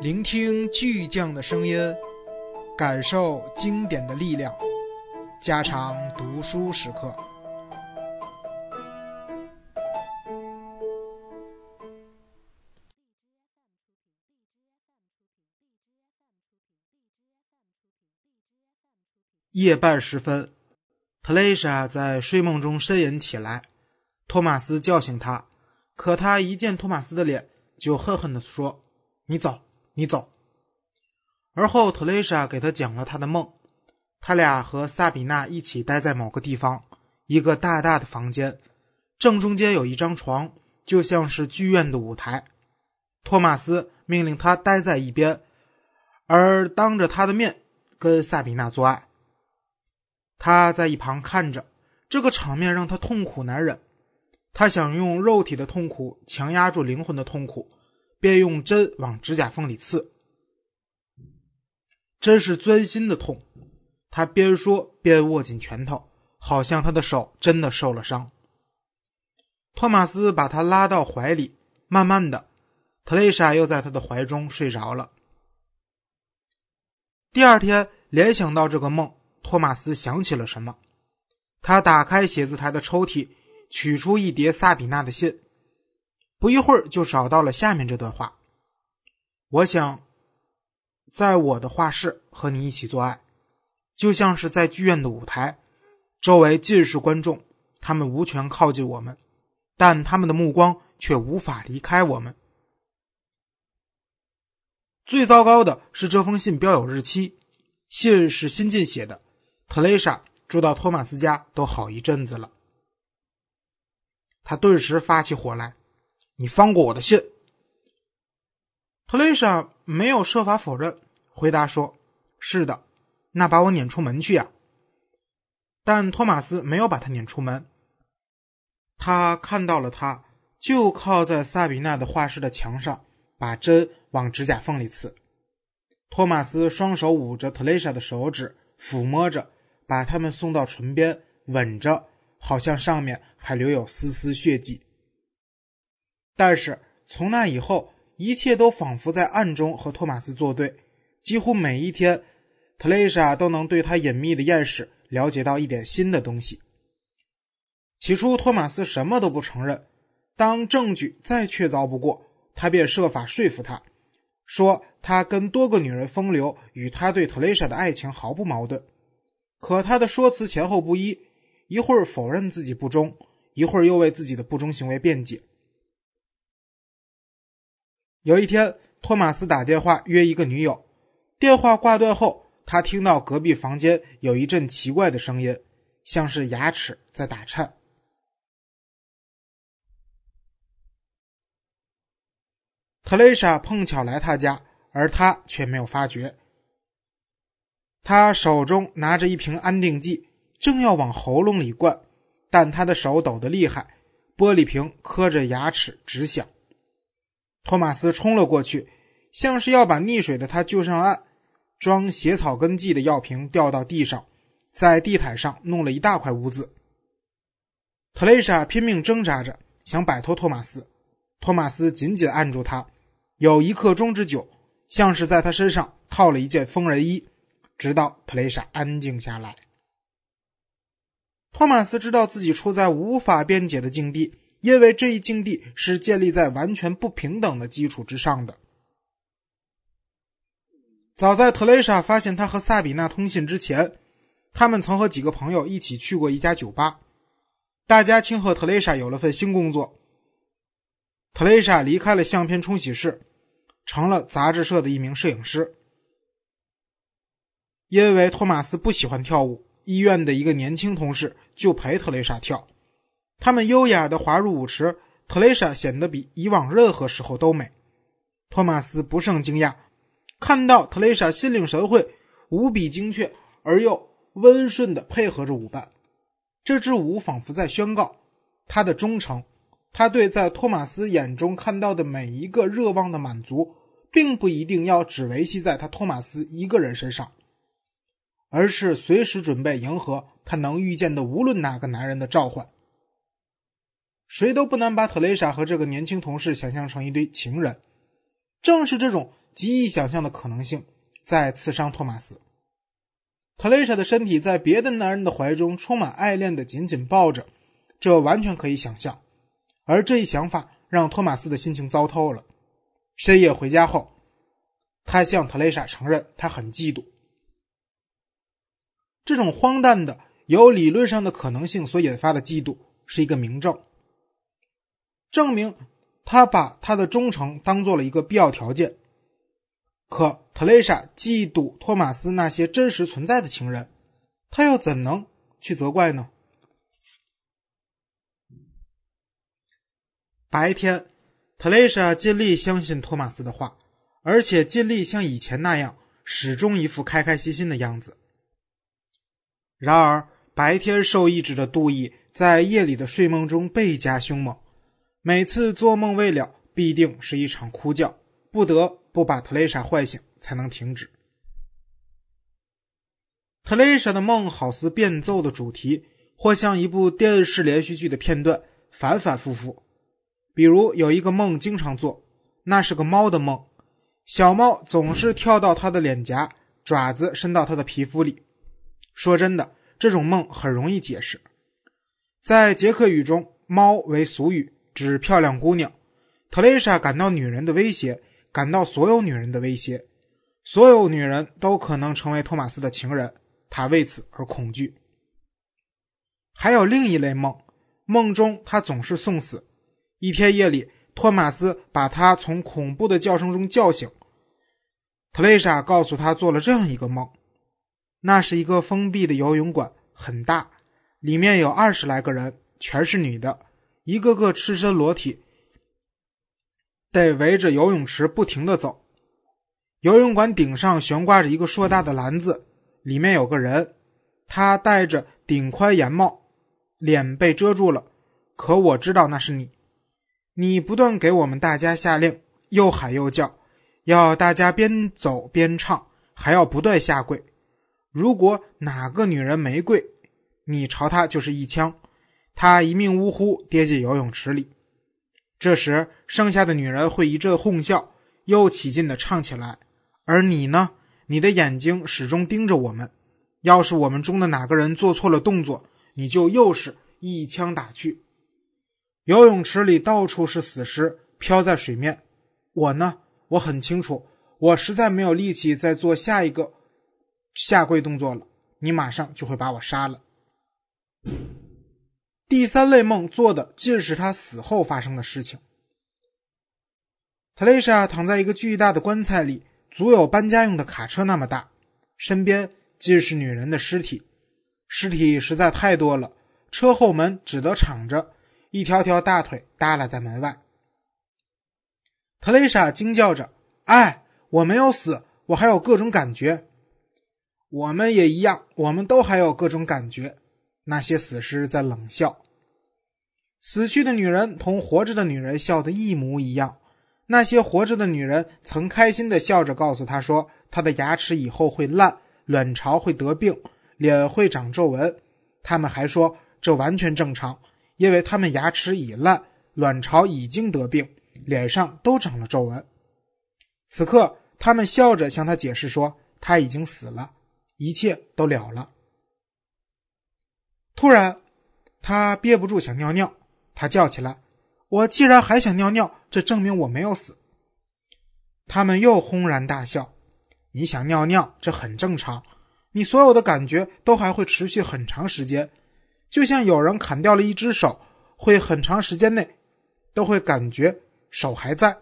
聆听巨匠的声音，感受经典的力量，加长读书时刻。夜半时分，特蕾莎在睡梦中呻吟起来。托马斯叫醒她，可她一见托马斯的脸，就恨恨地说：“你走，你走。”而后，特蕾莎给他讲了他的梦：他俩和萨比娜一起待在某个地方，一个大大的房间，正中间有一张床，就像是剧院的舞台。托马斯命令他待在一边，而当着他的面跟萨比娜做爱。他在一旁看着，这个场面让他痛苦难忍。他想用肉体的痛苦强压住灵魂的痛苦，便用针往指甲缝里刺。真是钻心的痛。他边说边握紧拳头，好像他的手真的受了伤。托马斯把他拉到怀里，慢慢的，特蕾莎又在他的怀中睡着了。第二天，联想到这个梦。托马斯想起了什么，他打开写字台的抽屉，取出一叠萨比娜的信，不一会儿就找到了下面这段话：“我想，在我的画室和你一起做爱，就像是在剧院的舞台，周围尽是观众，他们无权靠近我们，但他们的目光却无法离开我们。最糟糕的是，这封信标有日期，信是新近写的。”特蕾莎住到托马斯家都好一阵子了，他顿时发起火来：“你放过我的信！”特蕾莎没有设法否认，回答说：“是的，那把我撵出门去呀。”但托马斯没有把他撵出门，他看到了他，就靠在萨比娜的画室的墙上，把针往指甲缝里刺。托马斯双手捂着特蕾莎的手指，抚摸着。把他们送到唇边，吻着，好像上面还留有丝丝血迹。但是从那以后，一切都仿佛在暗中和托马斯作对。几乎每一天，特蕾莎都能对他隐秘的艳史了解到一点新的东西。起初，托马斯什么都不承认。当证据再确凿不过，他便设法说服他，说他跟多个女人风流，与他对特蕾莎的爱情毫不矛盾。可他的说辞前后不一，一会儿否认自己不忠，一会儿又为自己的不忠行为辩解。有一天，托马斯打电话约一个女友，电话挂断后，他听到隔壁房间有一阵奇怪的声音，像是牙齿在打颤。特蕾莎碰巧来他家，而他却没有发觉。他手中拿着一瓶安定剂，正要往喉咙里灌，但他的手抖得厉害，玻璃瓶磕着牙齿直响。托马斯冲了过去，像是要把溺水的他救上岸。装血草根剂的药瓶掉到地上，在地毯上弄了一大块污渍。特蕾莎拼命挣扎着想摆脱托马斯，托马斯紧紧按住他，有一刻钟之久，像是在他身上套了一件疯人衣。直到特蕾莎安静下来，托马斯知道自己处在无法辩解的境地，因为这一境地是建立在完全不平等的基础之上的。早在特蕾莎发现他和萨比娜通信之前，他们曾和几个朋友一起去过一家酒吧，大家庆贺特蕾莎有了份新工作。特蕾莎离开了相片冲洗室，成了杂志社的一名摄影师。因为托马斯不喜欢跳舞，医院的一个年轻同事就陪特蕾莎跳。他们优雅地滑入舞池，特蕾莎显得比以往任何时候都美。托马斯不胜惊讶，看到特蕾莎心领神会，无比精确而又温顺地配合着舞伴。这支舞仿佛在宣告他的忠诚。他对在托马斯眼中看到的每一个热望的满足，并不一定要只维系在他托马斯一个人身上。而是随时准备迎合他能遇见的无论哪个男人的召唤。谁都不难把特蕾莎和这个年轻同事想象成一对情人。正是这种极易想象的可能性在刺伤托马斯。特蕾莎的身体在别的男人的怀中充满爱恋的紧紧抱着，这完全可以想象。而这一想法让托马斯的心情糟透了。深夜回家后，他向特蕾莎承认他很嫉妒。这种荒诞的、由理论上的可能性所引发的嫉妒是一个明证，证明他把他的忠诚当做了一个必要条件。可特蕾莎嫉妒托马斯那些真实存在的情人，他又怎能去责怪呢？白天，特蕾莎尽力相信托马斯的话，而且尽力像以前那样，始终一副开开心心的样子。然而，白天受抑制的杜伊在夜里的睡梦中倍加凶猛，每次做梦未了，必定是一场哭叫，不得不把特蕾莎唤醒才能停止。特蕾莎的梦好似变奏的主题，或像一部电视连续剧的片段，反反复复。比如有一个梦经常做，那是个猫的梦，小猫总是跳到他的脸颊，爪子伸到他的皮肤里。说真的，这种梦很容易解释。在捷克语中，“猫”为俗语，指漂亮姑娘。特蕾莎感到女人的威胁，感到所有女人的威胁，所有女人都可能成为托马斯的情人，她为此而恐惧。还有另一类梦，梦中她总是送死。一天夜里，托马斯把她从恐怖的叫声中叫醒。特蕾莎告诉他做了这样一个梦。那是一个封闭的游泳馆，很大，里面有二十来个人，全是女的，一个个赤身裸体，得围着游泳池不停的走。游泳馆顶上悬挂着一个硕大的篮子，里面有个人，他戴着顶宽檐帽，脸被遮住了。可我知道那是你，你不断给我们大家下令，又喊又叫，要大家边走边唱，还要不断下跪。如果哪个女人没跪，你朝她就是一枪，他一命呜呼，跌进游泳池里。这时，剩下的女人会一阵哄笑，又起劲的唱起来。而你呢？你的眼睛始终盯着我们。要是我们中的哪个人做错了动作，你就又是一枪打去。游泳池里到处是死尸，漂在水面。我呢？我很清楚，我实在没有力气再做下一个。下跪动作了，你马上就会把我杀了。第三类梦做的尽是他死后发生的事情。特蕾莎躺在一个巨大的棺材里，足有搬家用的卡车那么大，身边尽是女人的尸体，尸体实在太多了，车后门只得敞着，一条条大腿耷拉在门外。特蕾莎惊叫着：“哎，我没有死，我还有各种感觉。”我们也一样，我们都还有各种感觉。那些死尸在冷笑，死去的女人同活着的女人笑得一模一样。那些活着的女人曾开心的笑着告诉他说：“她的牙齿以后会烂，卵巢会得病，脸会长皱纹。”他们还说这完全正常，因为他们牙齿已烂，卵巢已经得病，脸上都长了皱纹。此刻，他们笑着向他解释说：“他已经死了。”一切都了了。突然，他憋不住想尿尿，他叫起来：“我既然还想尿尿，这证明我没有死。”他们又轰然大笑：“你想尿尿，这很正常。你所有的感觉都还会持续很长时间，就像有人砍掉了一只手，会很长时间内都会感觉手还在。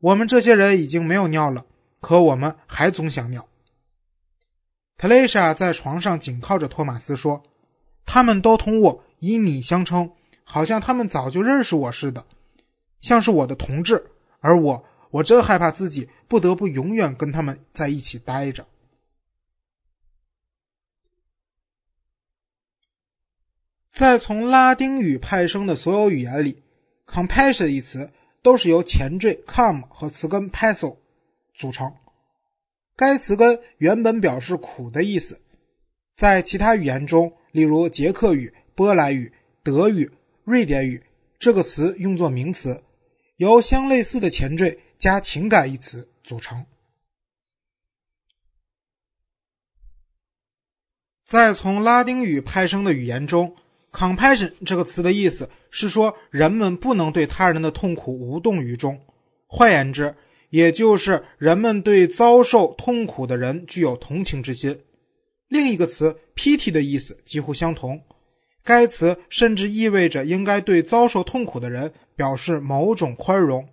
我们这些人已经没有尿了，可我们还总想尿。”特蕾莎在床上紧靠着托马斯说：“他们都同我以你相称，好像他们早就认识我似的，像是我的同志。而我，我真害怕自己不得不永远跟他们在一起待着。”在从拉丁语派生的所有语言里，“compassion” 一词都是由前缀 “come” 和词根 “passo” 组成。该词根原本表示苦的意思，在其他语言中，例如捷克语波兰语德语瑞典语这个词用作名词由相类似的前缀加情感一词组成。在从拉丁语派生的语言中 compassion 这个词的意思是说人们不能对他人的痛苦无动于衷。换言之也就是人们对遭受痛苦的人具有同情之心。另一个词 pity 的意思几乎相同，该词甚至意味着应该对遭受痛苦的人表示某种宽容。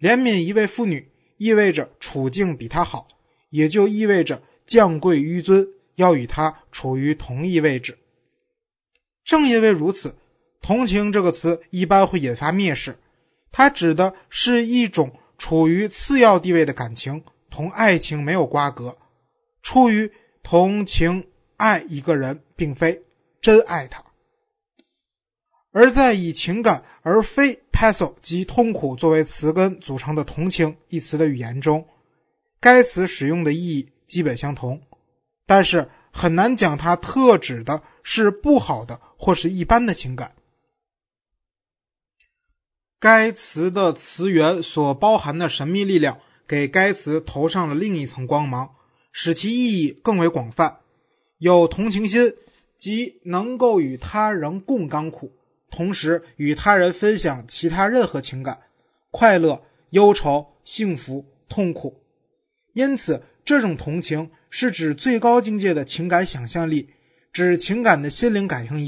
怜悯一位妇女意味着处境比她好，也就意味着降贵纡尊，要与她处于同一位置。正因为如此，同情这个词一般会引发蔑视，它指的是一种。处于次要地位的感情，同爱情没有瓜葛。出于同情爱一个人，并非真爱他。而在以情感而非 passo 及痛苦作为词根组成的“同情”一词的语言中，该词使用的意义基本相同，但是很难讲它特指的是不好的或是一般的情感。该词的词源所包含的神秘力量，给该词投上了另一层光芒，使其意义更为广泛。有同情心，即能够与他人共甘苦，同时与他人分享其他任何情感，快乐、忧愁、幸福、痛苦。因此，这种同情是指最高境界的情感想象力，指情感的心灵感应意